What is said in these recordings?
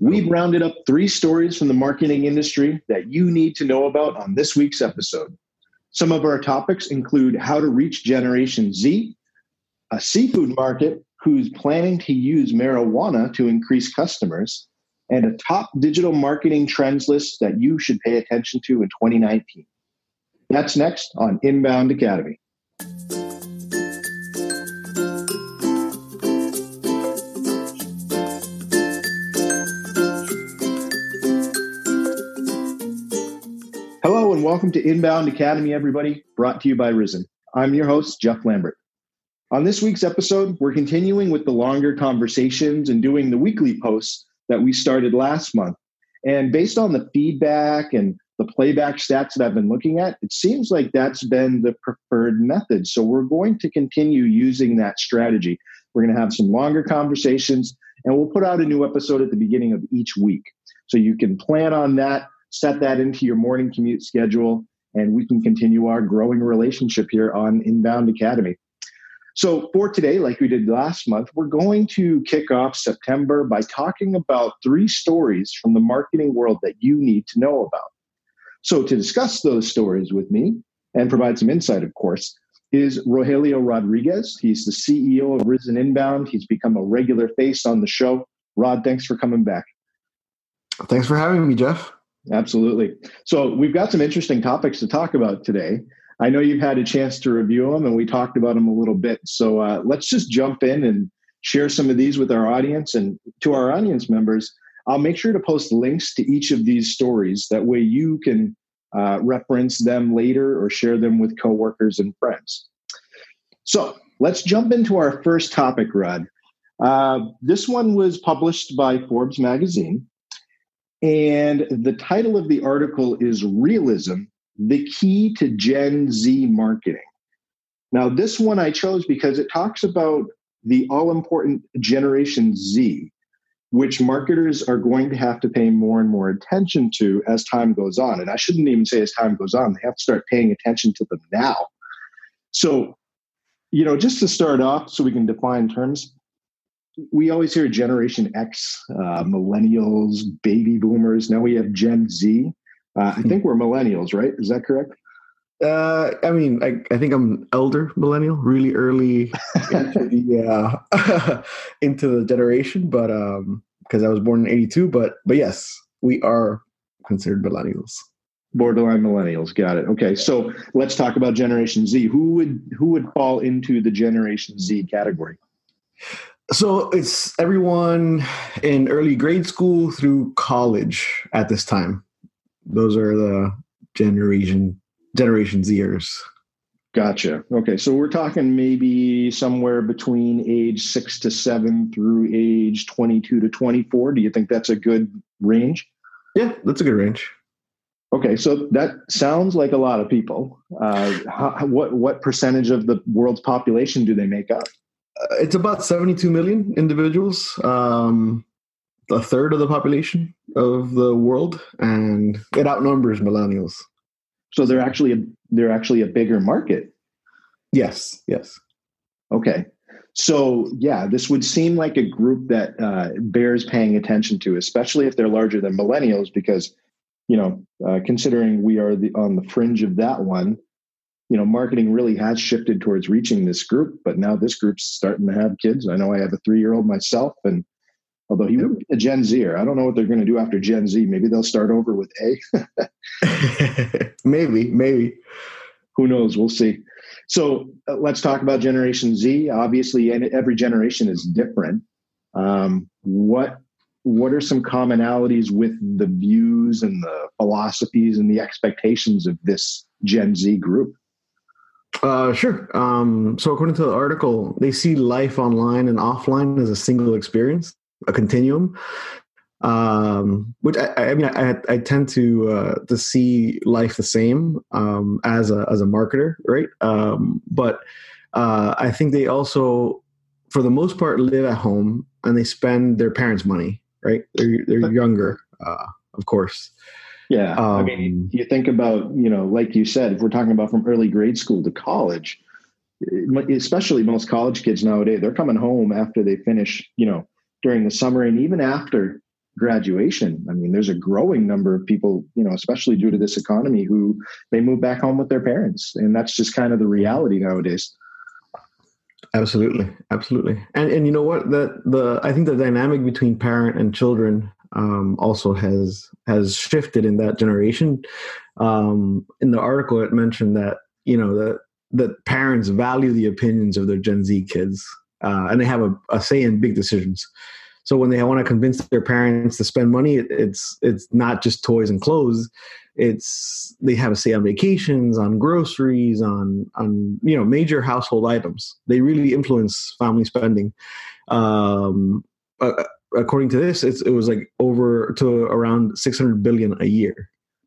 We've rounded up three stories from the marketing industry that you need to know about on this week's episode. Some of our topics include how to reach Generation Z, a seafood market who's planning to use marijuana to increase customers, and a top digital marketing trends list that you should pay attention to in 2019. That's next on Inbound Academy. Welcome to Inbound Academy, everybody, brought to you by Risen. I'm your host, Jeff Lambert. On this week's episode, we're continuing with the longer conversations and doing the weekly posts that we started last month. And based on the feedback and the playback stats that I've been looking at, it seems like that's been the preferred method. So we're going to continue using that strategy. We're going to have some longer conversations and we'll put out a new episode at the beginning of each week. So you can plan on that, set that into your morning commute schedule, and we can continue our growing relationship here on Inbound Academy. So, for today, like we did last month, we're going to kick off September by talking about three stories from the marketing world that you need to know about. So, to discuss those stories with me and provide some insight, of course, is Rogelio Rodriguez. He's the CEO of Risen Inbound. He's become a regular face on the show. Rod, thanks for coming back. Thanks for having me, Jeff. Absolutely. So, we've got some interesting topics to talk about today. I know you've had a chance to review them and we talked about them a little bit. So uh, let's just jump in and share some of these with our audience and to our audience members. I'll make sure to post links to each of these stories. That way you can uh, reference them later or share them with coworkers and friends. So let's jump into our first topic, Rod. Uh, this one was published by Forbes magazine. And the title of the article is Realism the key to Gen Z marketing. Now, this one I chose because it talks about the all important Generation Z, which marketers are going to have to pay more and more attention to as time goes on. And I shouldn't even say as time goes on, they have to start paying attention to them now. So, you know, just to start off, so we can define terms, we always hear Generation X, uh, millennials, baby boomers. Now we have Gen Z. Uh, I think we're millennials, right? Is that correct? Uh, I mean, I, I think I'm elder millennial, really early into the uh, into the generation, but um, because I was born in '82. But but yes, we are considered millennials. Borderline millennials, got it. Okay, so let's talk about Generation Z. Who would who would fall into the Generation Z category? So it's everyone in early grade school through college at this time those are the generation generations years. Gotcha. Okay, so we're talking maybe somewhere between age six to seven through age twenty-two to twenty-four. Do you think that's a good range? Yeah, that's a good range. Okay, so that sounds like a lot of people. Uh, how, what what percentage of the world's population do they make up? Uh, it's about seventy-two million individuals. Um, a third of the population of the world, and it outnumbers millennials. So they're actually a, they're actually a bigger market. Yes. Yes. Okay. So yeah, this would seem like a group that uh, bears paying attention to, especially if they're larger than millennials, because you know, uh, considering we are the, on the fringe of that one, you know, marketing really has shifted towards reaching this group. But now this group's starting to have kids. I know I have a three year old myself, and Although he would be a Gen Zer. I don't know what they're going to do after Gen Z. Maybe they'll start over with A. maybe, maybe. Who knows? We'll see. So uh, let's talk about Generation Z. Obviously, every generation is different. Um, what what are some commonalities with the views and the philosophies and the expectations of this Gen Z group? Uh, sure. Um, so, according to the article, they see life online and offline as a single experience a continuum um, which I, I mean, I, I tend to uh, to see life the same um, as a as a marketer, right? Um, but uh, I think they also, for the most part, live at home and they spend their parents' money, right? They're they're younger, uh, of course. Yeah, I mean, um, you think about you know, like you said, if we're talking about from early grade school to college, especially most college kids nowadays, they're coming home after they finish, you know during the summer and even after graduation. I mean, there's a growing number of people, you know, especially due to this economy, who they move back home with their parents, and that's just kind of the reality nowadays. Absolutely, absolutely, and and you know what? The the I think the dynamic between parent and children um, also has has shifted in that generation. Um, in the article, it mentioned that you know that that parents value the opinions of their Gen Z kids, uh, and they have a, a say in big decisions. So when they want to convince their parents to spend money, it's it's not just toys and clothes. It's they have a say on vacations, on groceries, on on you know major household items. They really influence family spending. Um, uh, according to this, it was like over to around six hundred billion a year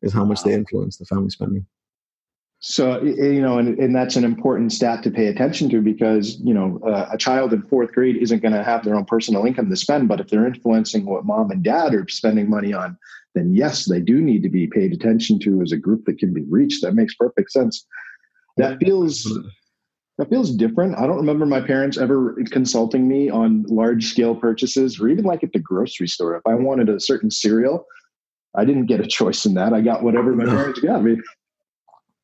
is how much they influence the family spending. So you know, and, and that's an important stat to pay attention to because you know uh, a child in fourth grade isn't going to have their own personal income to spend, but if they're influencing what mom and dad are spending money on, then yes, they do need to be paid attention to as a group that can be reached. That makes perfect sense. That feels that feels different. I don't remember my parents ever consulting me on large scale purchases or even like at the grocery store. If I wanted a certain cereal, I didn't get a choice in that. I got whatever my parents got me.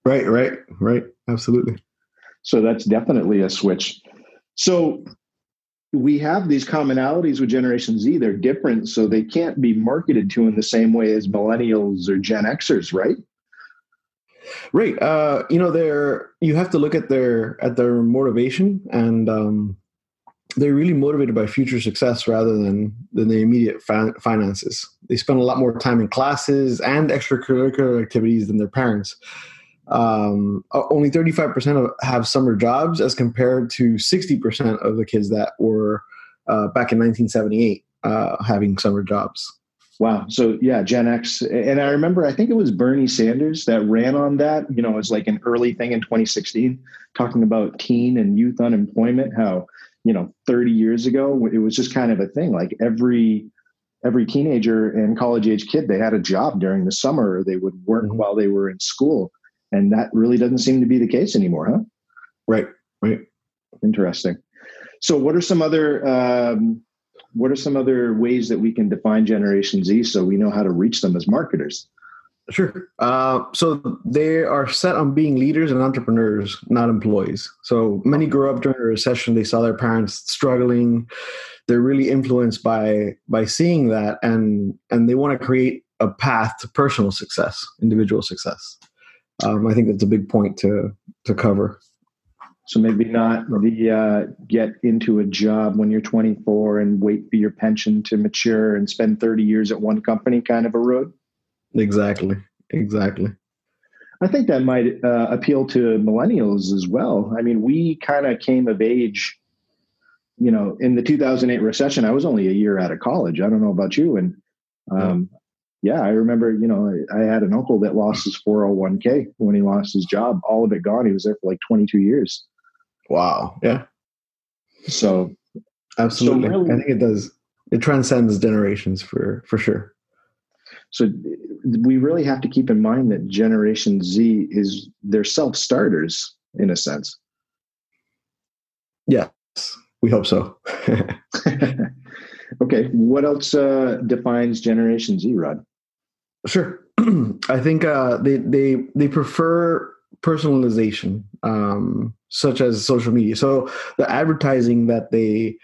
Right, right, right. Absolutely. So that's definitely a switch. So we have these commonalities with Generation Z. They're different, so they can't be marketed to in the same way as millennials or Gen Xers, right? Right. Uh, you know, they're you have to look at their at their motivation, and um, they're really motivated by future success rather than than the immediate finances. They spend a lot more time in classes and extracurricular activities than their parents um, only 35% of, have summer jobs as compared to 60% of the kids that were uh, back in 1978 uh, having summer jobs. Wow. So yeah, Gen X. And I remember, I think it was Bernie Sanders that ran on that, you know, it's like an early thing in 2016, talking about teen and youth unemployment, how, you know, 30 years ago, it was just kind of a thing. Like every, every teenager and college age kid, they had a job during the summer. or They would work mm-hmm. while they were in school and that really doesn't seem to be the case anymore, huh? Right. Right. Interesting. So, what are some other um, what are some other ways that we can define Generation Z so we know how to reach them as marketers? Sure. Uh, so they are set on being leaders and entrepreneurs, not employees. So many grew up during a recession. They saw their parents struggling. They're really influenced by by seeing that, and and they want to create a path to personal success, individual success um, I think that's a big point to to cover. So maybe not the uh, get into a job when you're 24 and wait for your pension to mature and spend 30 years at one company kind of a road. Exactly. Exactly. I think that might uh, appeal to millennials as well. I mean, we kind of came of age, you know, in the 2008 recession. I was only a year out of college. I don't know about you, and um, yeah, I remember, you know, I had an uncle that lost his 401k when he lost his job, all of it gone. He was there for like 22 years. Wow. Yeah. So, absolutely. So really, I think it does. It transcends generations for for sure. So we really have to keep in mind that Generation Z is they're self starters in a sense. Yes, we hope so. okay, what else uh, defines Generation Z, Rod? Sure. I think uh, they they they prefer personalization, um, such as social media. So the advertising that they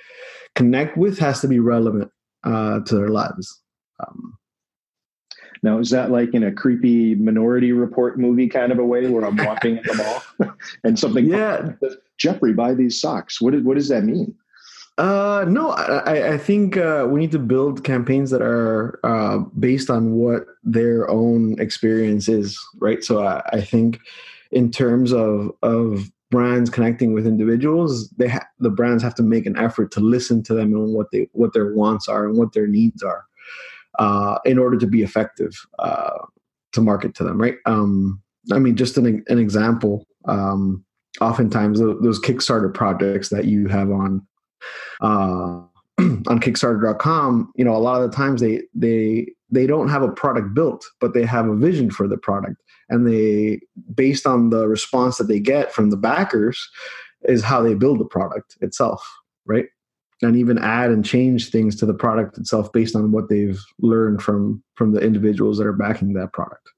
connect with has to be relevant uh, to their lives. Um, now, is that like in a creepy Minority Report movie kind of a way where I'm walking at the mall and something? Yeah. Says, Jeffrey, buy these socks. What, what does that mean? Uh, no, I, I think uh, we need to build campaigns that are uh, based on what their own experience is, right? So I, I think in terms of of brands connecting with individuals, they ha- the brands have to make an effort to listen to them and what they what their wants are and what their needs are, uh, in order to be effective uh, to market to them, right? Um, I mean, just an an example. Um, oftentimes, those Kickstarter projects that you have on uh, on Kickstarter.com, you know, a lot of the times they they they don't have a product built, but they have a vision for the product, and they based on the response that they get from the backers is how they build the product itself, right? and even add and change things to the product itself based on what they've learned from from the individuals that are backing that product.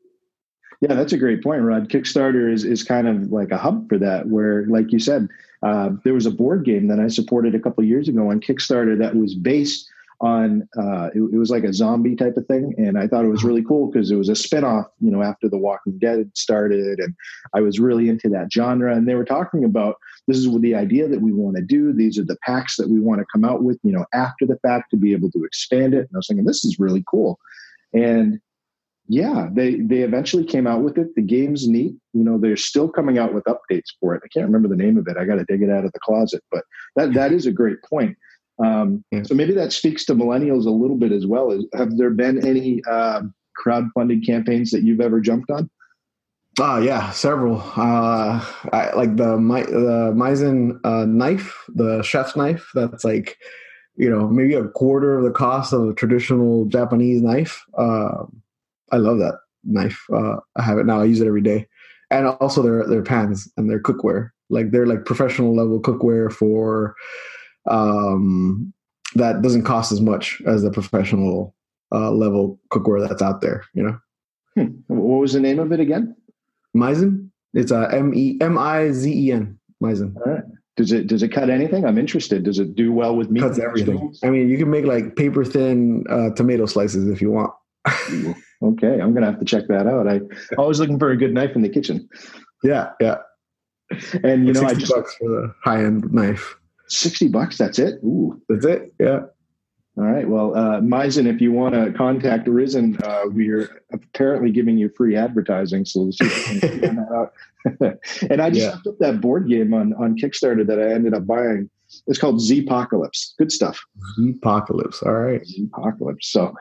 Yeah, that's a great point, Rod. Kickstarter is is kind of like a hub for that, where, like you said, uh, there was a board game that I supported a couple years ago on Kickstarter that was based on uh, it, it, was like a zombie type of thing and i thought it was really cool because it was a spin-off you know after the walking dead started and i was really into that genre and they were talking about this is the idea that we want to do these are the packs that we want to come out with you know after the fact to be able to expand it and i was thinking this is really cool. And yeah they they eventually came out with it. The game's neat you know they're still coming out with updates for it. I can't remember the name of it. I got to dig it out of the closet but that that is a great point um, yeah. So maybe that speaks to millennials a little bit as well. Have there been any uh, crowdfunding campaigns that you've ever jumped on? Uh, yeah, several. Uh, I, like the the Misen uh, knife, the chef's knife. That's like, you know, maybe a quarter of the cost of a traditional Japanese knife. Uh, I love that knife. Uh, I have it now. I use it every day, and also their their pans and their cookware. Like they're like professional level cookware for um, that doesn't cost as much as the professional uh, level cookware that's out there. You know. Hmm. What was the name of it again? Misen. It's a M E M I Z E N. Misen. All right. Does it does it cut anything? I'm interested. Does it do well with meat? Cuts everything. I mean, you can make like paper thin uh, tomato slices if you want. okay, I'm gonna have to check that out. I always looking for a good knife in the kitchen. Yeah, yeah. And you know, I just bucks for the high end knife. 60 bucks. That's it. Ooh. That's it. Yeah. All right. Well, uh, Misen, if you want to contact Risen, uh, we're apparently giving you free advertising. So that and I just yeah. up that board game on, on Kickstarter that I ended up buying. It's called Z-Pocalypse. Good stuff. Z-Pocalypse. All right. Z-Pocalypse. So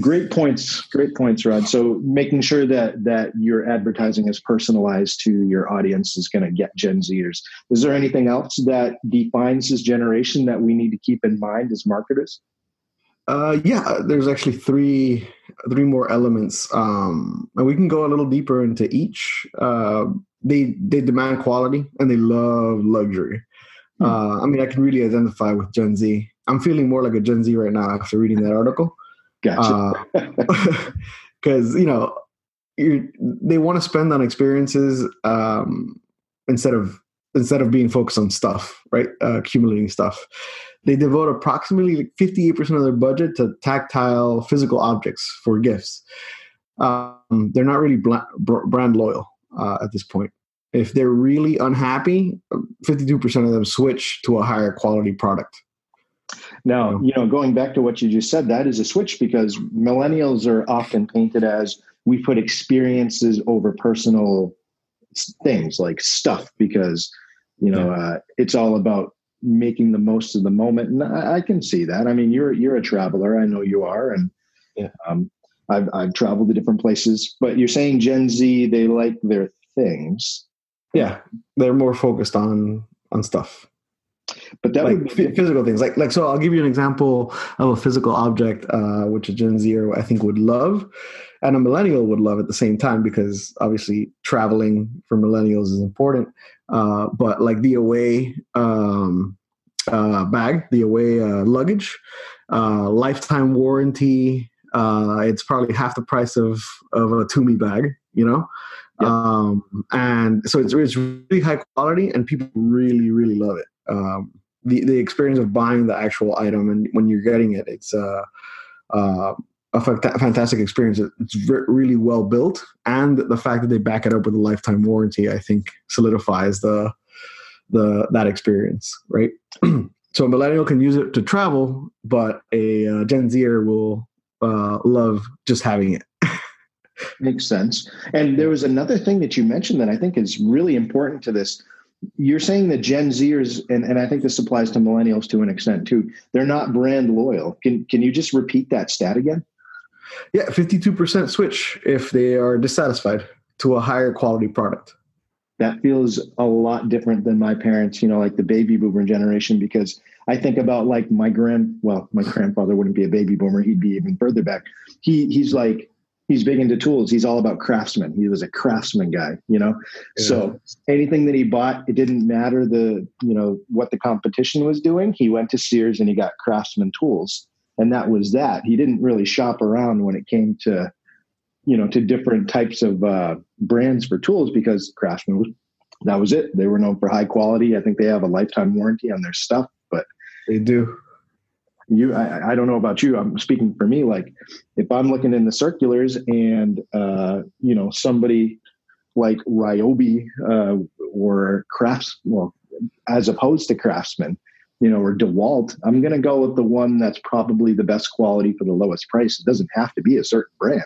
great points. Great points, Rod. So making sure that that your advertising is personalized to your audience is going to get Gen Zers. Is there anything else that defines this generation that we need to keep in mind as marketers? Uh, yeah, there's actually three three more elements, um, and we can go a little deeper into each. Uh, they they demand quality and they love luxury. Hmm. Uh, I mean, I can really identify with Gen Z. I'm feeling more like a Gen Z right now after reading that article. Gotcha. Because uh, you know, they want to spend on experiences um, instead of instead of being focused on stuff, right? Uh, accumulating stuff. They devote approximately 58% of their budget to tactile physical objects for gifts. Um, they're not really brand loyal uh, at this point if they're really unhappy, 52% of them switch to a higher quality product. Now, you know, going back to what you just said, that is a switch because millennials are often painted as we put experiences over personal things like stuff because, you know, yeah. uh, it's all about making the most of the moment. And I, I, can see that. I mean, you're, you're a traveler. I know you are. And, yeah. um, I've, I've traveled to different places, but you're saying Gen Z, they like their things yeah they're more focused on on stuff. But that like be- physical things. Like like so i'll give you an example of a physical object uh, which a gen Zer I think would love and a millennial would love at the same time because obviously traveling for millennials is important. Uh, but like the away um, uh, bag the away uh, luggage uh, lifetime warranty uh, it's probably half the price of of a Tumi bag you know Um, and so it's, it's really high quality and people really, really love it. Um, the, the experience of buying the actual item and when you're getting it, it's uh, uh, a fantastic experience. It's really well built, and the fact that they back it up with a lifetime warranty, I think, solidifies the the that experience, right? so a millennial can use it to travel, but a uh, Gen Zer will uh, love just having it. Makes sense. And there was another thing that you mentioned that I think is really important to this. You're saying that Gen Zers, and, and I think this applies to millennials to an extent too, they're not brand loyal. Can, can you just repeat that stat again? Yeah, 52% switch if they are dissatisfied to a higher quality product. That feels a lot different than my parents, you know, like the baby boomer generation, because I think about like my grand, well, my grandfather wouldn't be a baby boomer. He'd be even further back. He, he's like, he's big into tools. He's all about craftsmen. He was a craftsman guy, you know. Yeah. So anything that he bought, it didn't matter the you know what the competition was doing. He went to Sears and he got craftsman tools, and that was that. He didn't really shop around when it came to you know to different types of uh, brands for tools because craftsman was that was it. They were known for high quality. I think they have a lifetime warranty on their stuff, but they do you I, I, don't know about you i'm speaking for me like if i'm looking in the circulars and uh, you know somebody like ryobi uh, or crafts well as opposed to craftsman you know or dewalt i'm going to go with the one that's probably the best quality for the lowest price. It doesn't have to be a certain brand.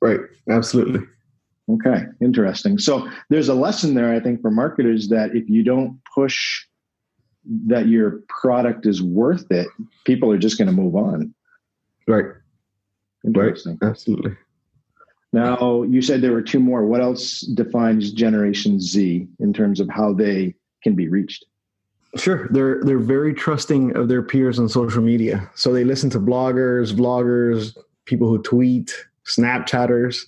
Right absolutely. Okay interesting. So there's a lesson there i think for marketers that if you don't push that your product is worth it, people are just going to move on. Right. Interesting. Right. Absolutely. Now, you said there were two more. What else defines Generation Z in terms of how they can be reached? Sure, they're they're very trusting of their peers on social media. So they listen to bloggers, vloggers, people who tweet, Snapchatters,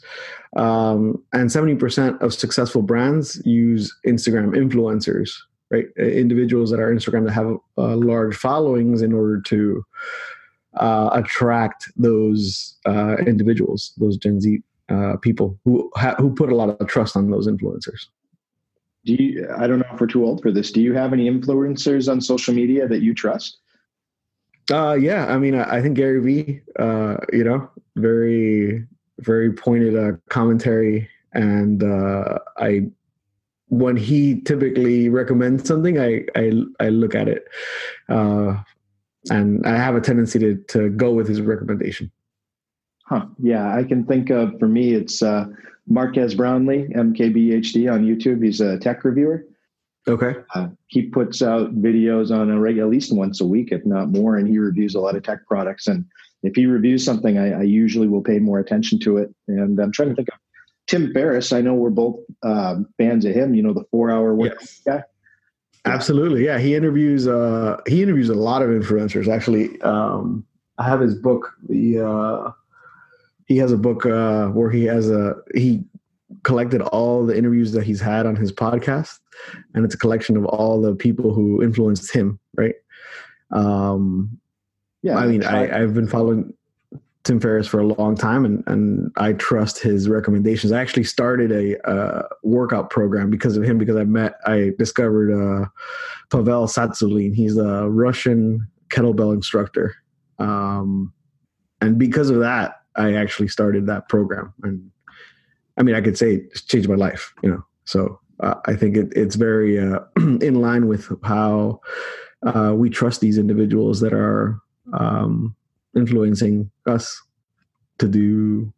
um, and seventy percent of successful brands use Instagram influencers right? Uh, individuals that are Instagram that have uh, large followings in order to uh, attract those uh, individuals, those Gen Z uh, people who ha- who put a lot of trust on those influencers. Do you? I don't know if we're too old for this. Do you have any influencers on social media that you trust? Uh, yeah, I mean, I, I think Gary Vee, uh, you know, very, very pointed uh, commentary, and uh, I when he typically recommends something, I I, I look at it, uh, and I have a tendency to to go with his recommendation. Huh. Yeah, I can think of for me, it's uh, Marques Brownlee, MKBHD on YouTube. He's a tech reviewer. Okay. Uh, he puts out videos on a regular, at least once a week, if not more, and he reviews a lot of tech products. And if he reviews something, I, I usually will pay more attention to it. And I'm trying to think of Tim Ferriss, I know we're both uh, fans of him. You know, the four hour work yes. guy. Absolutely, yeah. He interviews. Uh, he interviews a lot of influencers. Actually, um, I have his book. The uh, he has a book uh, where he has a he collected all the interviews that he's had on his podcast, and it's a collection of all the people who influenced him. Right. Um, yeah, I mean, I, I've been following Tim Ferriss for a long time, and and I trust his recommendations. I actually started a uh, workout program because of him because I met I discovered uh, Pavel Tsatsouline. He's a Russian kettlebell instructor, um, and because of that, I actually started that program. And I mean, I could say it's changed my life. You know, so uh, I think it, it's very uh, in line with how uh, we trust these individuals that are. Um, influencing us to do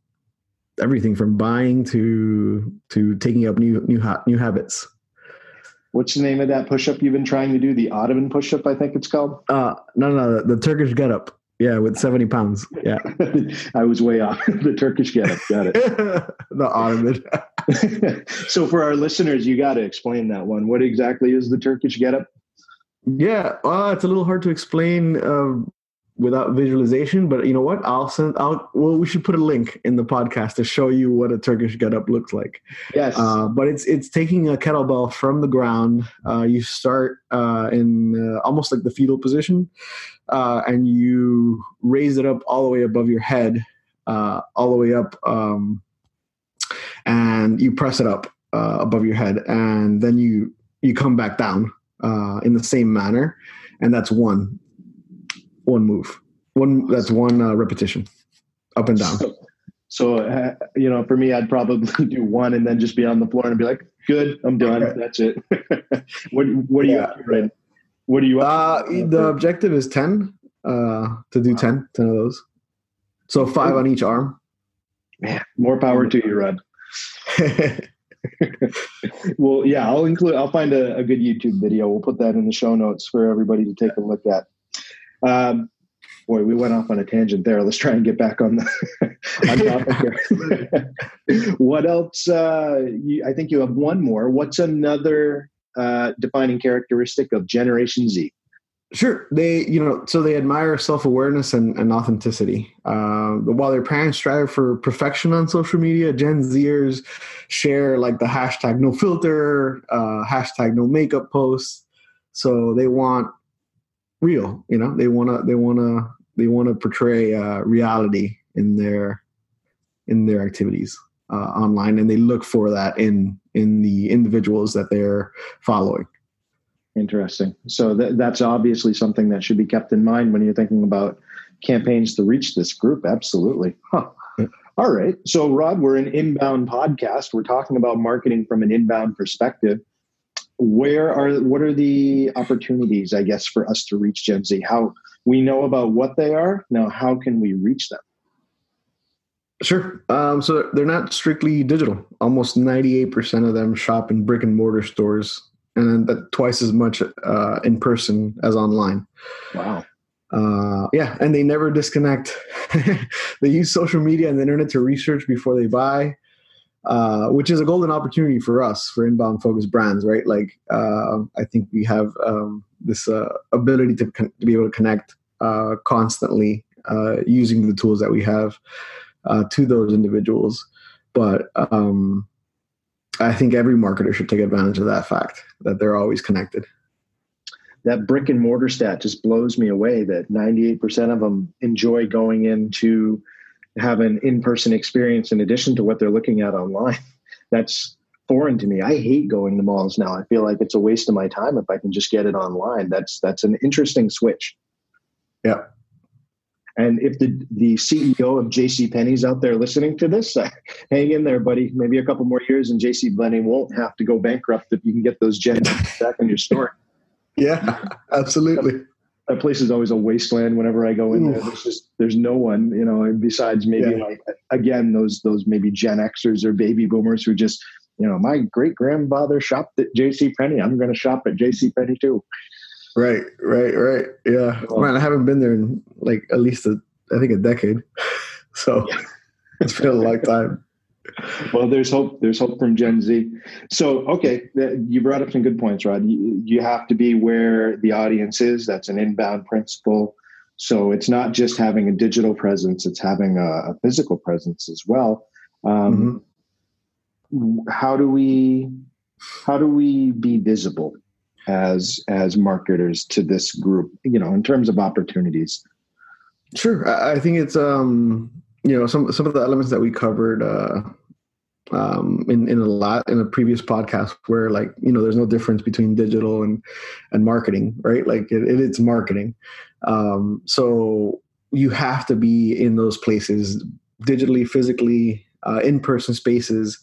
everything from buying to to taking up new new ha- new habits. What's the name of that push-up you've been trying to do? The Ottoman push-up, I think it's called. Uh no, no, the, the Turkish get-up. Yeah, with seventy pounds. Yeah, I was way off. the Turkish get-up. Got it. the Ottoman. so for our listeners, you got to explain that one. What exactly is the Turkish get-up? Yeah, well, it's a little hard to explain uh, without visualization but you know what? I'll send out well we should put a link in the podcast to show you what a turkish get up looks like. Yes. Uh, but it's it's taking a kettlebell from the ground. Uh, you start uh, in uh, almost like the fetal position uh, and you raise it up all the way above your head uh, all the way up um, and you press it up above your head and then you you come back down in the same manner and that's one one move. One that's one uh, repetition, up and down. So, so uh, you know, for me, I'd probably do one and then just be on the floor and be like, "Good, I'm done. Okay. That's it." what What are you up to What are you up uh, The objective is ten. Uh, to do wow. 10, 10 of those. So five on each arm. Man, more power to you, Rod. well, yeah, I'll include. I'll find a, a, good YouTube video. We'll put that in the show notes for everybody to take a look at. Um, boy, we went off on a tangent there. Let's try and get back on the on topic here. what else? Uh, you, I think you have one more. What's another uh, defining characteristic of Generation Z? Sure. They, you know, so they admire self awareness and, and authenticity. Uh, while their parents strive for perfection on social media, Gen Zers share like the hashtag no filter, uh, hashtag no makeup posts. So they want real, you know, they want to, they want to, they want to portray uh, reality in their, in their activities uh, online, and they look for that in in the individuals that they're following. Interesting. So th- that's obviously something that should be kept in mind when you're thinking about campaigns to reach this group. Absolutely. Huh. All right. So, Rod, we're an inbound podcast. We're talking about marketing from an inbound perspective. Where are what are the opportunities, I guess, for us to reach Gen Z? How we know about what they are now. How can we reach them? Sure. Um, so they're not strictly digital. Almost 98% of them shop in brick and mortar stores and that twice as much uh, in person as online. Wow. Uh, yeah, and they never disconnect. they use social media and the internet to research before they buy, uh, which is a golden opportunity for us for inbound focused brands, right? Like, uh, I think we have um, this uh, ability to, con- to be able to connect uh, constantly using the tools that we have to those individuals. But um, I think every marketer should take advantage of that fact that they're always connected. That brick and mortar stat just blows me away that 98% of them enjoy going in to have an in person experience in addition to what they're looking at online. That's foreign to me. I hate going to malls now. I feel like it's a waste of my time if I can just get it online. That's that's an interesting switch. Yeah. And if the, the CEO of JC Penney's out there listening to this, uh, hang in there, buddy. Maybe a couple more years and JC Penney won't have to go bankrupt if you can get those gens back in your store. Yeah, absolutely. That, place is always a wasteland whenever I go in there. There's just there's no one, you know, besides maybe yeah. like again those those maybe Gen Xers or baby boomers who just you know, my great grandfather shopped at J.C. Penney. I'm going to shop at J.C. Penney too. Right, right, right. Yeah, well, man, I haven't been there in like at least a, I think a decade, so yeah. it's been a long time. Well, there's hope. There's hope from Gen Z. So, okay, you brought up some good points, Rod. You, you have to be where the audience is. That's an inbound principle. So it's not just having a digital presence; it's having a, a physical presence as well. Um, mm-hmm. How do we? How do we be visible? as as marketers to this group you know in terms of opportunities sure i think it's um you know some some of the elements that we covered uh um in in a lot in a previous podcast where like you know there's no difference between digital and and marketing right? Like it, it, it's marketing. Um so you have to be in those places digitally physically uh, in-person spaces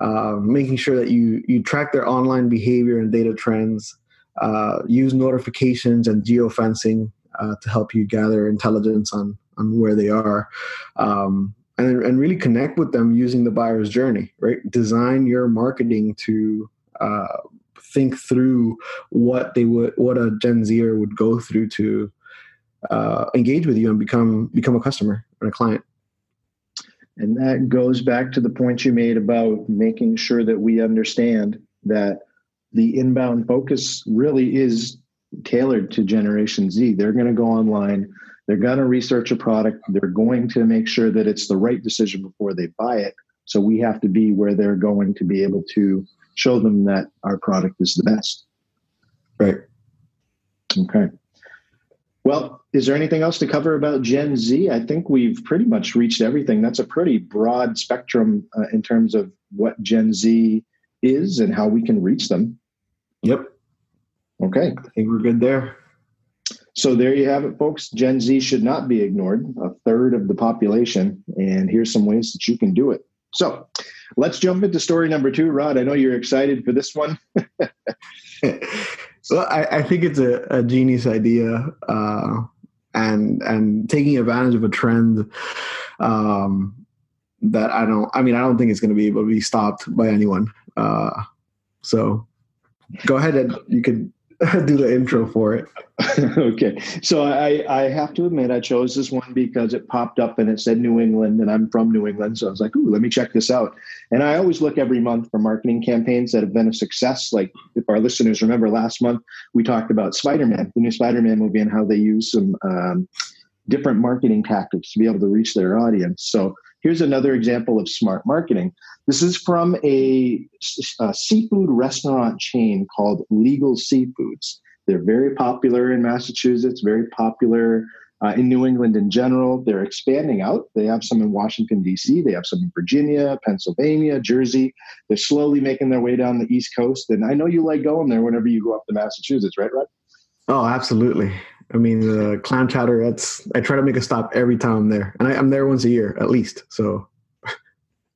uh, making sure that you you track their online behavior and data trends uh, use notifications and geofencing uh, to help you gather intelligence on on where they are, um, and and really connect with them using the buyer's journey. Right, design your marketing to uh, think through what they would what a Gen Zer would go through to uh, engage with you and become become a customer and a client. And that goes back to the point you made about making sure that we understand that the inbound focus really is tailored to Generation Z. They're going to go online, they're going to research a product, they're going to make sure that it's the right decision before they buy it. So we have to be where they're going to be able to show them that our product is the best. Right. Okay. Well, is there anything else to cover about Gen Z? I think we've pretty much reached everything. That's a pretty broad spectrum uh, in terms of what Gen Z is and how we can reach them. Yep. Okay. I think we're good there. So there you have it, folks. Gen Z should not be ignored, a third of the population. And here's some ways that you can do it. So let's jump into story number two. Rod, I know you're excited for this one. well, I, I, think it's a, a genius idea. Uh, and and taking advantage of a trend um, that I don't. I mean, I don't think it's going to be able to be stopped by anyone. Uh, so go ahead and you could do the intro for it. okay. So I, I have to admit, I chose this one because it popped up and it said New England, and I'm from New England. So I was like, ooh, let me check this out. And I always look every month for marketing campaigns that have been a success. Like if our listeners remember last month, we talked about Spider Man, the new Spider Man movie, and how they use some um, different marketing tactics to be able to reach their audience. So here's another example of smart marketing. This is from a, a seafood restaurant chain called Legal Seafoods. They're very popular in Massachusetts, very popular uh, in New England in general. They're expanding out. They have some in Washington, D.C., they have some in Virginia, Pennsylvania, Jersey. They're slowly making their way down the East Coast. And I know you like going there whenever you go up to Massachusetts, right, Rod? Oh, absolutely. I mean, the clam chowder, that's, I try to make a stop every time I'm there. And I, I'm there once a year at least. So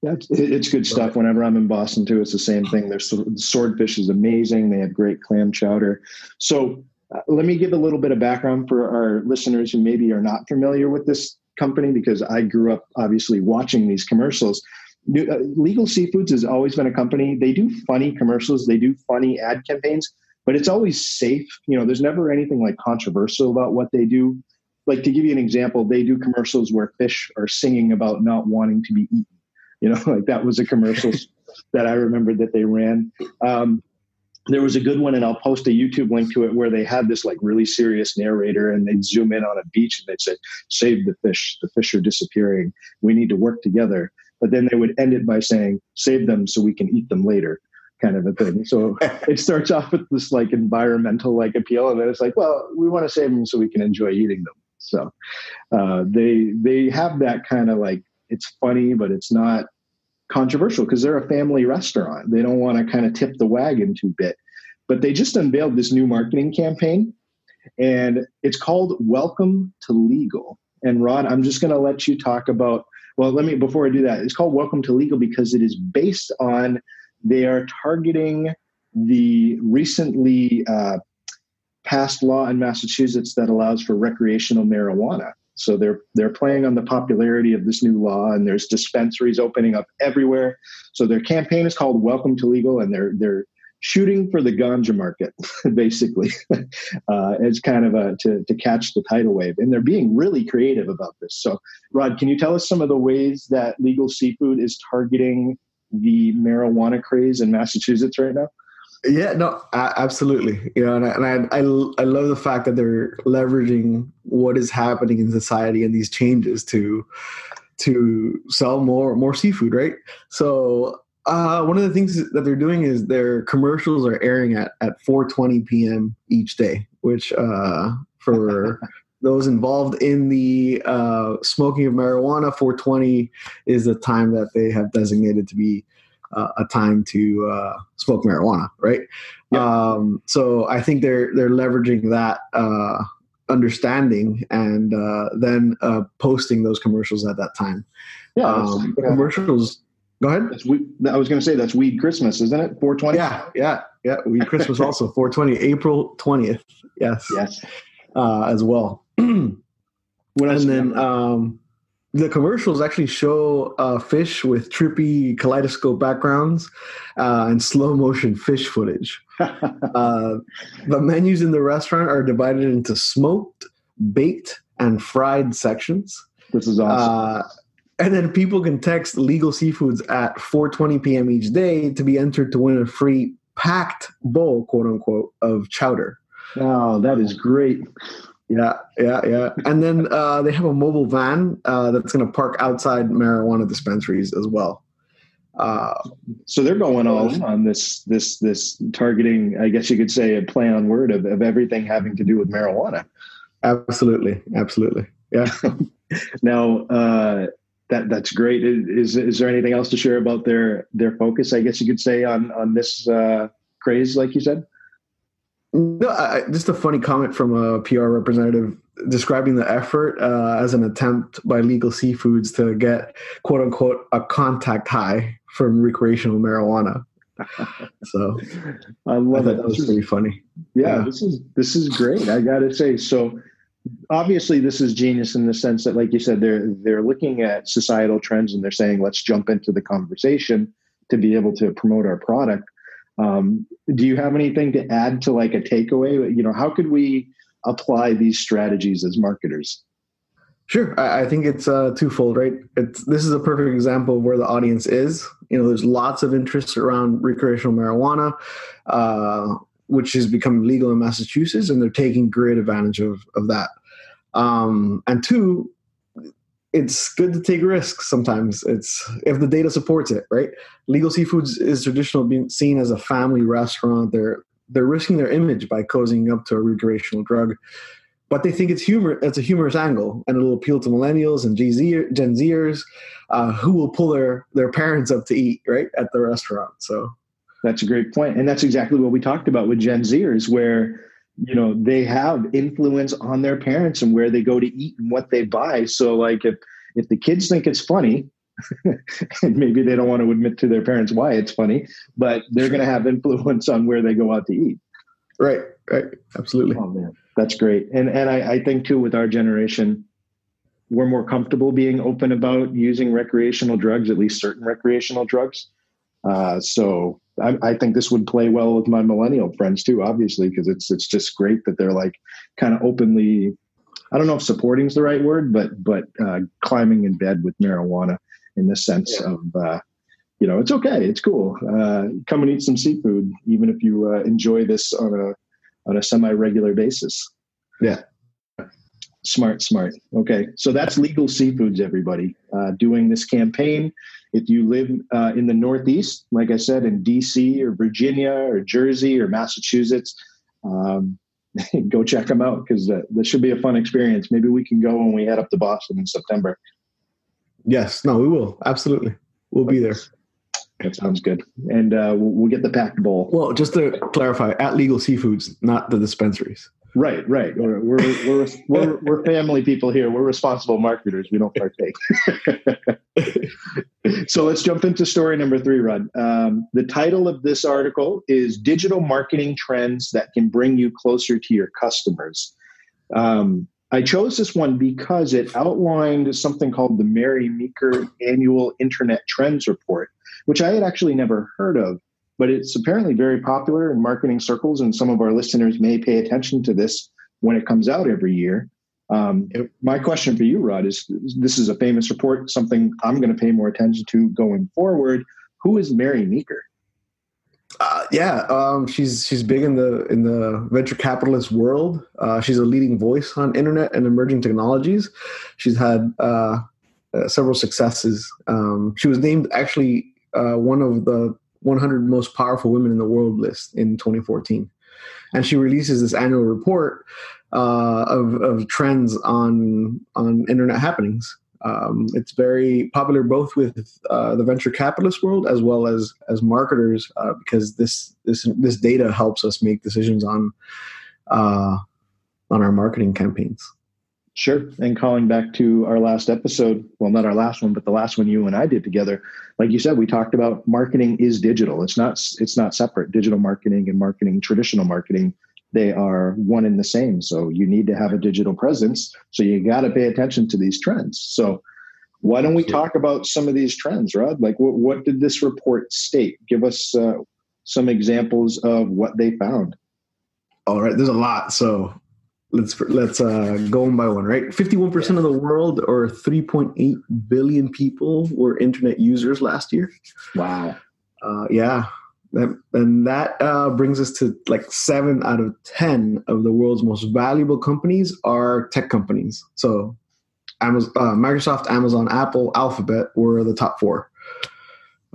that's it's good stuff. Whenever I'm in Boston too, it's the same thing. Their swordfish is amazing. They have great clam chowder. So uh, let me give a little bit of background for our listeners who maybe are not familiar with this company because I grew up obviously watching these commercials. Uh, Legal Seafoods has always been a company. They do funny commercials. They do funny ad campaigns, but it's always safe. You know, there's never anything like controversial about what they do. Like to give you an example, they do commercials where fish are singing about not wanting to be eaten you know, like that was a commercial that I remember that they ran. Um, there was a good one, and I'll post a YouTube link to it where they had this like really serious narrator, and they'd zoom in on a beach and they'd say, "Save the fish! The fish are disappearing. We need to work together." But then they would end it by saying, "Save them so we can eat them later." Kind of a thing. So it starts off with this like environmental like appeal, and then it's like, well, we want to save them so we can enjoy eating them. So uh, they they have that kind of like it's funny, but it's not controversial because they're a family restaurant. They don't want to kind of tip the wagon too bit. But they just unveiled this new marketing campaign and it's called Welcome to Legal. And Rod, I'm just going to let you talk about well, let me before I do that. It's called Welcome to Legal because it is based on they are targeting the recently uh, passed law in Massachusetts that allows for recreational marijuana. So they're they're playing on the popularity of this new law, and there's dispensaries opening up everywhere. So their campaign is called "Welcome to Legal," and they're they're shooting for the ganja market, basically, uh, as kind of a to to catch the tidal wave. And they're being really creative about this. So, Rod, can you tell us some of the ways that Legal Seafood is targeting the marijuana craze in Massachusetts right now? Yeah, no, absolutely. You know, and, I, and I, I, I love the fact that they're leveraging what is happening in society and these changes to to sell more more seafood, right? So uh, one of the things that they're doing is their commercials are airing at at 4:20 p.m. each day, which uh, for those involved in the uh, smoking of marijuana, 4:20 is the time that they have designated to be uh, a time to uh, smoke marijuana, right? Yep. Um, so I think they're they're leveraging that uh, understanding and uh, then uh, posting those commercials at that time. Yeah, um, commercials. Go ahead. We, I was going to say that's Weed Christmas, isn't it? Four twenty. Yeah, yeah, yeah. Weed Christmas also four twenty, April twentieth. Yes, yes, uh, as well. and then um, the commercials actually show uh, fish with trippy kaleidoscope backgrounds uh, and slow motion fish footage. uh, the menus in the restaurant are divided into smoked, baked, and fried sections. This is awesome. Uh, and then people can text legal seafoods at 4:20 p.m. each day to be entered to win a free packed bowl, quote unquote, of chowder. Oh, that is great. Yeah, yeah, yeah. And then uh, they have a mobile van uh, that's going to park outside marijuana dispensaries as well. Uh, so they're going all in on this, this, this targeting. I guess you could say a play on word of, of everything having to do with marijuana. Absolutely, absolutely. Yeah. now uh, that that's great. Is is there anything else to share about their their focus? I guess you could say on on this uh, craze, like you said. No, I, just a funny comment from a PR representative describing the effort uh, as an attempt by Legal Seafoods to get "quote unquote" a contact high from recreational marijuana. so I love I it. That was pretty funny. Yeah, yeah, this is this is great. I got to say, so obviously this is genius in the sense that, like you said, they're they're looking at societal trends and they're saying, let's jump into the conversation to be able to promote our product. Um, do you have anything to add to like a takeaway? You know, how could we apply these strategies as marketers? Sure, I, I think it's uh, twofold, right? It's this is a perfect example of where the audience is. You know, there's lots of interest around recreational marijuana, uh, which is becoming legal in Massachusetts, and they're taking great advantage of of that. Um, and two, it's good to take risks sometimes. It's if the data supports it, right? Legal Seafoods is traditional being seen as a family restaurant. They're they're risking their image by cozying up to a recreational drug but they think it's humor. It's a humorous angle, and it'll appeal to millennials and Gen, Z, Gen Zers uh, who will pull their their parents up to eat right at the restaurant. So that's a great point, and that's exactly what we talked about with Gen Zers, where you know they have influence on their parents and where they go to eat and what they buy. So like if if the kids think it's funny, and maybe they don't want to admit to their parents why it's funny, but they're going to have influence on where they go out to eat. Right, right, absolutely. Oh man, that's great. And and I, I think too with our generation, we're more comfortable being open about using recreational drugs, at least certain recreational drugs. Uh, so I, I, think this would play well with my millennial friends too, obviously, because it's it's just great that they're like kind of openly. I don't know if supporting is the right word, but but uh, climbing in bed with marijuana in the sense yeah. of uh, you know it's okay, it's cool. Uh, come and eat some seafood, even if you uh, enjoy this on a on a semi-regular basis. Yeah. Smart, smart. Okay, so that's Legal Seafoods, everybody, uh, doing this campaign. If you live uh, in the Northeast, like I said, in DC or Virginia or Jersey or Massachusetts, um, go check them out because uh, this should be a fun experience. Maybe we can go when we head up to Boston in September. Yes, no, we will. Absolutely. We'll be there. That sounds good. And uh, we'll get the packed bowl. Well, just to clarify, at Legal Seafoods, not the dispensaries. Right, right. We're we're we're, we're, we're family people here. We're responsible marketers. We don't partake. so let's jump into story number three, Rod. Um, the title of this article is "Digital Marketing Trends That Can Bring You Closer to Your Customers." Um, I chose this one because it outlined something called the Mary Meeker Annual Internet Trends Report, which I had actually never heard of, but it's apparently very popular in marketing circles, and some of our listeners may pay attention to this when it comes out every year. Um, my question for you, Rod, is this is a famous report, something I'm going to pay more attention to going forward. Who is Mary Meeker? Uh, yeah, um, she's she's big in the in the venture capitalist world. Uh, she's a leading voice on internet and emerging technologies. She's had uh, uh several successes. Um, she was named actually uh, one of the 100 most powerful women in the world list in 2014, and she releases this annual report uh, of of trends on on internet happenings. Um, it's very popular both with uh, the venture capitalist world as well as as marketers uh, because this this this data helps us make decisions on uh, on our marketing campaigns. Sure. And calling back to our last episode, well, not our last one, but the last one you and I did together. Like you said, we talked about marketing is digital. It's not it's not separate. Digital marketing and marketing, traditional marketing they are one and the same. So you need to have a digital presence. So you got to pay attention to these trends. So why don't we talk about some of these trends, Rod? Like what, what did this report state? Give us uh, some examples of what they found. All right, there's a lot. So let's let's uh, go one by one. Right, 51% of the world, or 3.8 billion people, were internet users last year. Wow. Uh, yeah, and that uh, brings us to like seven out of 10 of the world's most valuable companies are tech companies. So Amazon, uh, Microsoft, Amazon, Apple, Alphabet were the top four.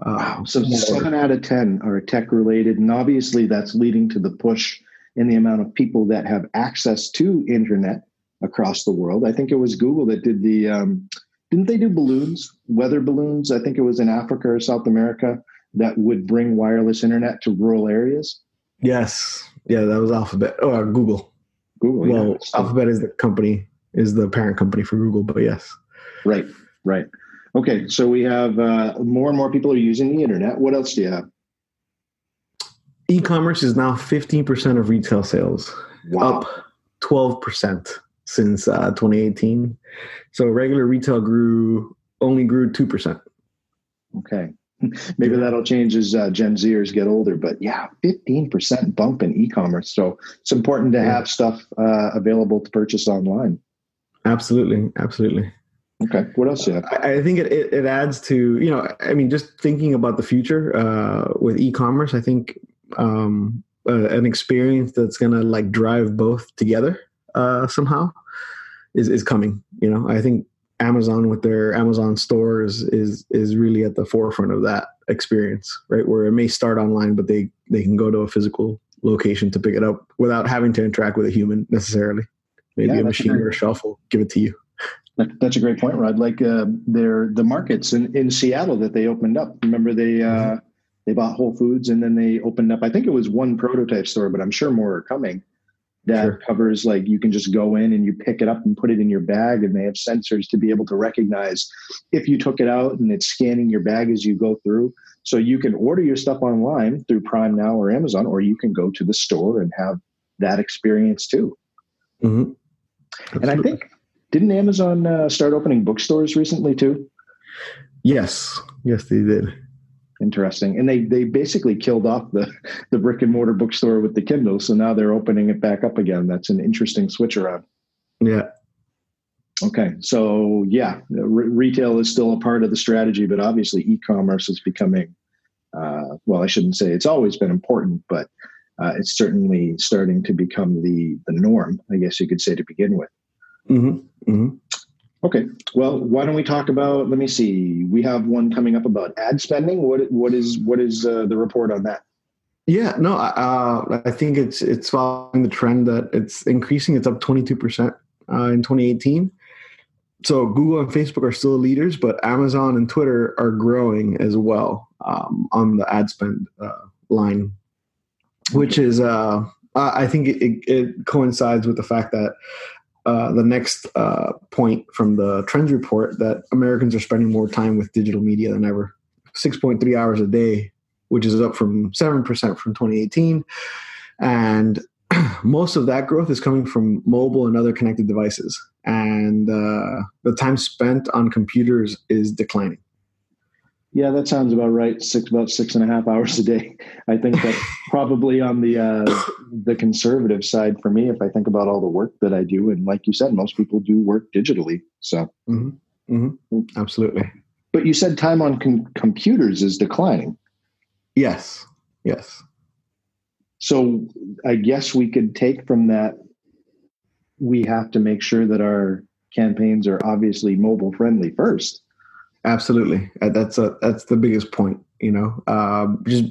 Uh, wow. So seven out of 10 are tech related. And obviously that's leading to the push in the amount of people that have access to internet across the world. I think it was Google that did the, um, didn't they do balloons, weather balloons? I think it was in Africa or South America that would bring wireless internet to rural areas? Yes. Yeah, that was Alphabet. Oh, uh, Google. Google. Well, yeah. Alphabet is the company, is the parent company for Google, but yes. Right, right. Okay, so we have uh, more and more people are using the internet. What else do you have? E-commerce is now 15% of retail sales, wow. up 12% since uh, 2018. So regular retail grew only grew 2%. Okay. Maybe that'll change as uh, Gen Zers get older. But yeah, 15% bump in e-commerce. So it's important to have stuff uh, available to purchase online. Absolutely, absolutely. Okay. What else? Yeah. I, I think it, it, it, adds to, you know, I mean, just thinking about the future uh, with e-commerce, I think um, uh, an experience that's going to like drive both together uh, somehow is, is coming. You know, I think Amazon with their Amazon stores is, is really at the forefront of that experience, right? Where it may start online, but they, they can go to a physical location to pick it up without having to interact with a human necessarily. Maybe yeah, a machine or a shelf will give it to you. That's a great point, Rod. Like uh, their the markets in, in Seattle that they opened up. Remember they uh. They bought Whole Foods and then they opened up. I think it was one prototype store, but I'm sure more are coming. That sure. covers like you can just go in and you pick it up and put it in your bag, and they have sensors to be able to recognize if you took it out and it's scanning your bag as you go through. So you can order your stuff online through Prime Now or Amazon, or you can go to the store and have that experience too. Mm-hmm. And I think didn't Amazon uh, start opening bookstores recently too? Yes, yes, they did. Interesting, and they they basically killed off the the brick and mortar bookstore with the Kindle, so now they're opening it back up again. That's an interesting switch around. Yeah. Okay, so yeah, re- retail is still a part of the strategy, but obviously e-commerce is becoming. Uh, well, I shouldn't say it's always been important, but uh, it's certainly starting to become the the norm. I guess you could say to begin with. Mm-hmm. Mm-hmm. Okay. Well, why don't we talk about? Let me see. We have one coming up about ad spending. What what is what is uh, the report on that? Yeah, no, uh, I think it's it's following the trend that it's increasing. It's up twenty two percent uh, in twenty eighteen. So Google and Facebook are still leaders, but Amazon and Twitter are growing as well um, on the ad spend uh, line, which is uh, I think it, it, it coincides with the fact that uh, the next uh, point from the trends report that Americans are spending more time with digital media than ever 6.3 hours a day, which is up from 7% from 2018. And most of that growth is coming from mobile and other connected devices. And uh, the time spent on computers is declining. Yeah, that sounds about right. Six about six and a half hours a day. I think that's probably on the uh, the conservative side for me. If I think about all the work that I do, and like you said, most people do work digitally. So, mm-hmm. Mm-hmm. absolutely. But you said time on com- computers is declining. Yes. Yes. So I guess we could take from that. We have to make sure that our campaigns are obviously mobile friendly first Absolutely, uh, that's a that's the biggest point. You know, uh, just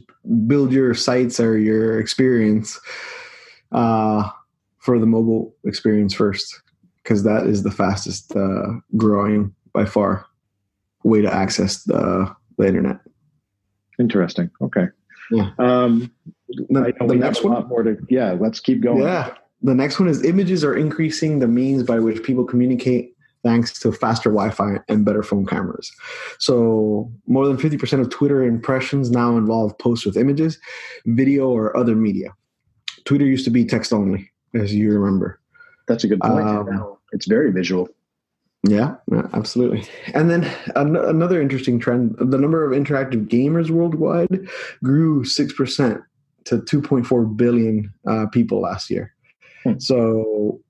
build your sites or your experience uh, for the mobile experience first, because that is the fastest uh, growing by far way to access the, the internet. Interesting. Okay. Yeah. Um, the, the next one. more to, yeah. Let's keep going. Yeah. The next one is images are increasing the means by which people communicate thanks to faster Wi-Fi and better phone cameras. So more than 50% of Twitter impressions now involve posts with images, video, or other media. Twitter used to be text only, as you remember. That's a good point. Um, it's very visual. Yeah, absolutely. And then an- another interesting trend the number of interactive gamers worldwide grew 6% to 2.4 billion uh, people last year. Hmm. So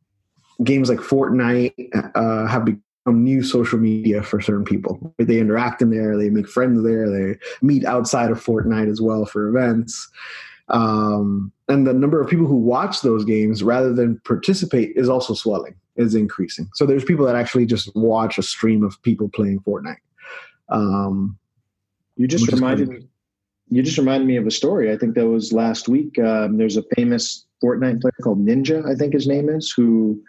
games like Fortnite uh, have become new social media for certain people. They interact in there, they make friends there, they meet outside of Fortnite as well for events. Um, and the number of people who watch those games rather than participate is also swelling, is increasing. So there's people that actually just watch a stream of people playing Fortnite. Um, you just reminded me. You just reminded me of a story. I think that was last week. Um, there's a famous Fortnite player called Ninja, I think his name is, who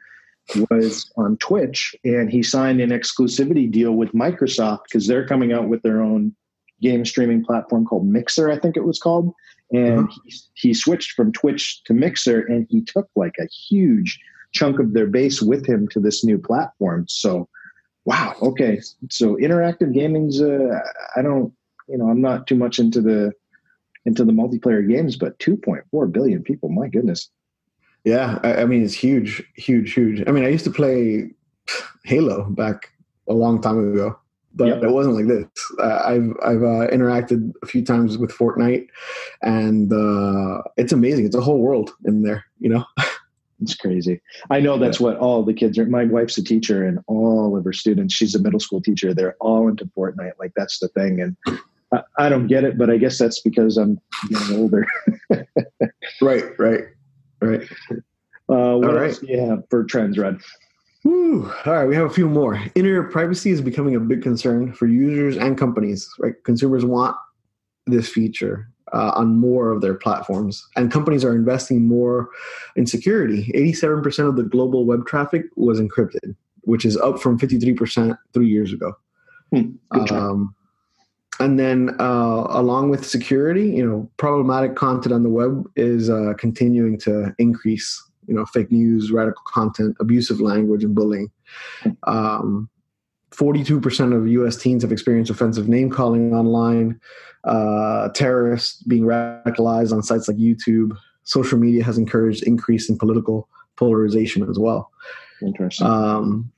was on Twitch and he signed an exclusivity deal with Microsoft because they're coming out with their own game streaming platform called Mixer, I think it was called. And uh-huh. he, he switched from Twitch to Mixer and he took like a huge chunk of their base with him to this new platform. So, wow, okay. So interactive gaming's, uh, I don't, you know, I'm not too much into the, into the multiplayer games, but 2.4 billion people, my goodness. Yeah, I, I, mean it's huge, huge, huge. I mean, I used to play Halo back a long time ago. but Yep. it wasn't like this. Uh, I've I've uh, interacted a few times with Fortnite, and uh, it's amazing. It's a whole world in there. You know. It's crazy. I know that's what all the kids are. My wife's a teacher, and all of her students, she's a middle school teacher. They're all into Fortnite. Like that's the thing. And I, I don't get it, but I guess that's because I'm getting older. Right. Right. Right. Uh, what All right. else do you have for trends, Rod? Woo. All right, we have a few more. Internet privacy is becoming a big concern for users and companies. Right, consumers want this feature uh, on more of their platforms, and companies are investing more in security. Eighty-seven percent of the global web traffic was encrypted, which is up from fifty-three percent three years ago. Hmm, good job. Um, and then, uh, along with security, you know, problematic content on the web is uh, continuing to increase. You know, fake news, radical content, abusive language, and bullying. Um, 42% of US teens have experienced offensive name calling online, uh, terrorists being radicalized on sites like YouTube. Social media has encouraged increase in political polarization as well. Interesting. Um,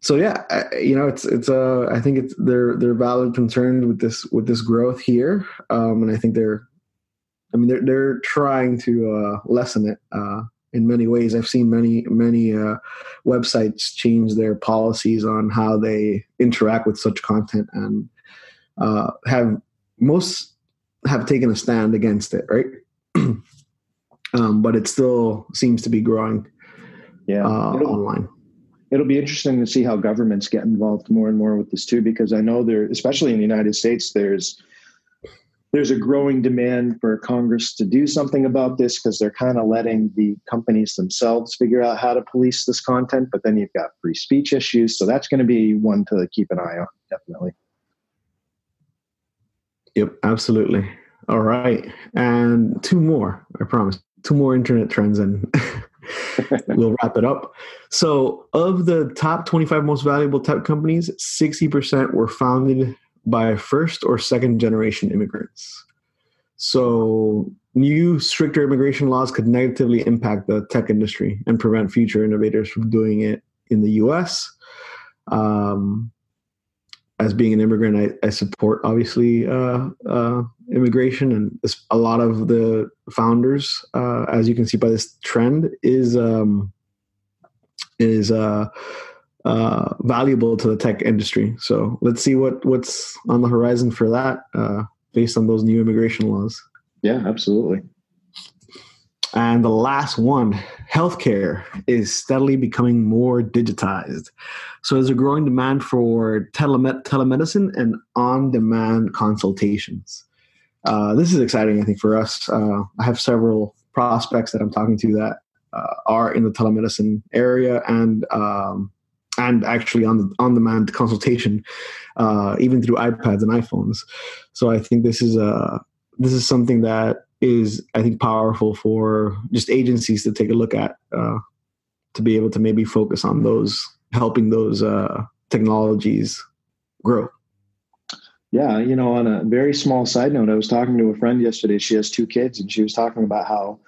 so yeah, I, you know, it's it's uh, I think it's they're they're valid concerns with this with this growth here, um, and I think they're, I mean, they're they're trying to uh, lessen it uh, in many ways. I've seen many many uh, websites change their policies on how they interact with such content, and uh, have most have taken a stand against it, right? um, but it still seems to be growing yeah. uh, online. It'll be interesting to see how governments get involved more and more with this too because i know there especially in the united states there's there's a growing demand for congress to do something about this because they're kind of letting the companies themselves figure out how to police this content but then you've got free speech issues so that's going to be one to keep an eye on definitely Yep, absolutely. All right. And two more, I promise. Two more internet trends and we'll wrap it up. So, of the top 25 most valuable tech companies, 60% were founded by first or second generation immigrants. So, new stricter immigration laws could negatively impact the tech industry and prevent future innovators from doing it in the US. Um, as being an immigrant, I, I support obviously uh, uh, immigration, and a lot of the founders, uh, as you can see by this trend, is um, is uh, uh, valuable to the tech industry. So let's see what what's on the horizon for that, uh, based on those new immigration laws. yeah absolutely And the last one, healthcare is steadily becoming more digitized. So there's a growing demand for telemed- telemedicine and on-demand consultations. Uh, this is exciting, I think, for us. Uh, I have several prospects that I'm talking to that uh, are in the telemedicine area and um, and actually on the on-demand consultation, uh, even through iPads and iPhones. So I think this is a this is something that is I think powerful for just agencies to take a look at uh, to be able to maybe focus on those helping those uh, technologies grow. Yeah, you know, on a very small side note, I was talking to a friend yesterday. She has two kids, and she was talking about how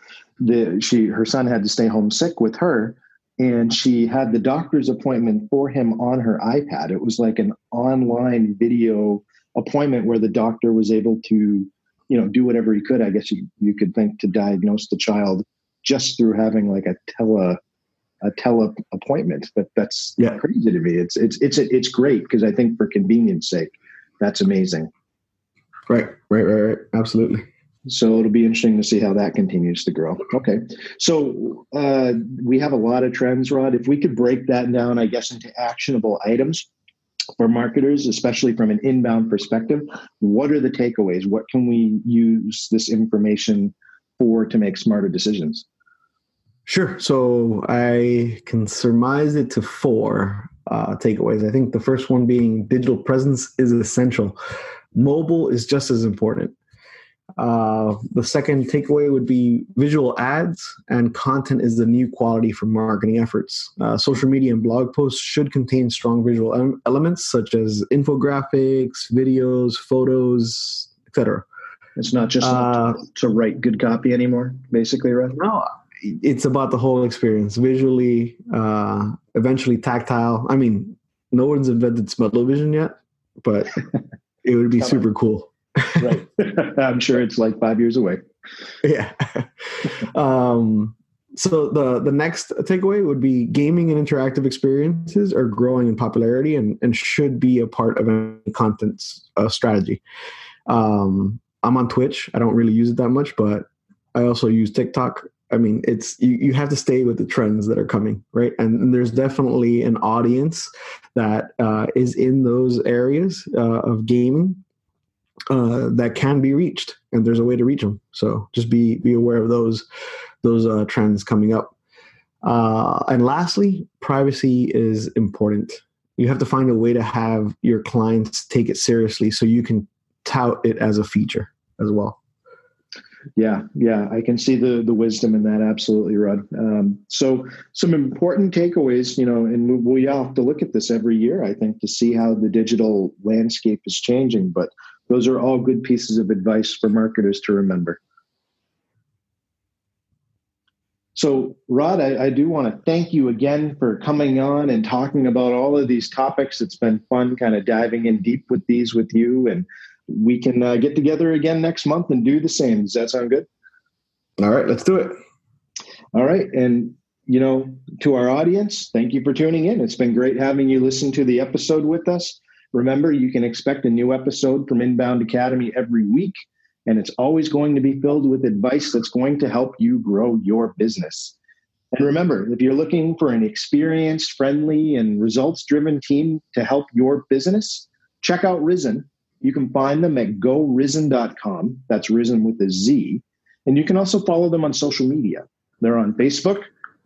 the she her son had to stay home sick with her, and she had the doctor's appointment for him on her iPad. It was like an online video appointment where the doctor was able to, you know, do whatever he could. I guess you you could think to diagnose the child just through having like a tele a tele appointment. But that's Yeah. crazy to me. It's it's it's it's great because I think for convenience sake that's amazing. Right, right, right, right. Absolutely. So it'll be interesting to see how that continues to grow. Okay. So uh, we have a lot of trends, Rod. If we could break that down, I guess, into actionable items for marketers, especially from an inbound perspective, what are the takeaways? What can we use this information for to make smarter decisions? Sure. So I can surmise it to four uh, takeaways. I think the first one being digital presence is essential. Mobile is just as important. Uh, the second takeaway would be visual ads and content is the new quality for marketing efforts. Uh, social media and blog posts should contain strong visual em- elements such as infographics, videos, photos, etc. It's not just Uh, to write good copy anymore, basically, right? No, it's about the whole experience, visually, uh, eventually tactile. I mean, no one's invented smell-o-vision yet, but it would be super cool. right. I'm sure it's like five years away. Yeah. um, so the the next takeaway would be gaming and interactive experiences are growing in popularity and, and should be a part of any content uh, strategy. Um, I'm on Twitch. I don't really use it that much, but I also use TikTok. I mean, it's you, you have to stay with the trends that are coming, right? And, and there's definitely an audience that uh, is in those areas uh, of gaming uh, that can be reached, and there's a way to reach them. So just be be aware of those those uh, trends coming up. Uh, and lastly, privacy is important. You have to find a way to have your clients take it seriously, so you can tout it as a feature as well. Yeah, yeah, I can see the the wisdom in that. Absolutely, Rod. Um, so, some important takeaways, you know, and we all have to look at this every year, I think, to see how the digital landscape is changing. But those are all good pieces of advice for marketers to remember. So, Rod, I, I do want to thank you again for coming on and talking about all of these topics. It's been fun kind of diving in deep with these with you and we can uh, get together again next month and do the same. Does that sound good? All right, let's do it. All right. And, you know, to our audience, thank you for tuning in. It's been great having you listen to the episode with us. Remember, you can expect a new episode from Inbound Academy every week, and it's always going to be filled with advice that's going to help you grow your business. And remember, if you're looking for an experienced, friendly, and results driven team to help your business, check out Risen you can find them at gorisen.com. That's risen with a Z. And you can also follow them on social media. They're on Facebook,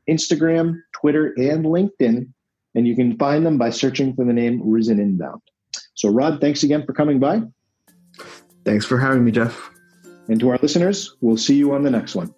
Instagram, Twitter, and LinkedIn. And you can find them by searching for the name Risen Inbound. So, Rod, thanks again for coming by. Thanks for having me, Jeff. And to our listeners, we'll see you on the next one.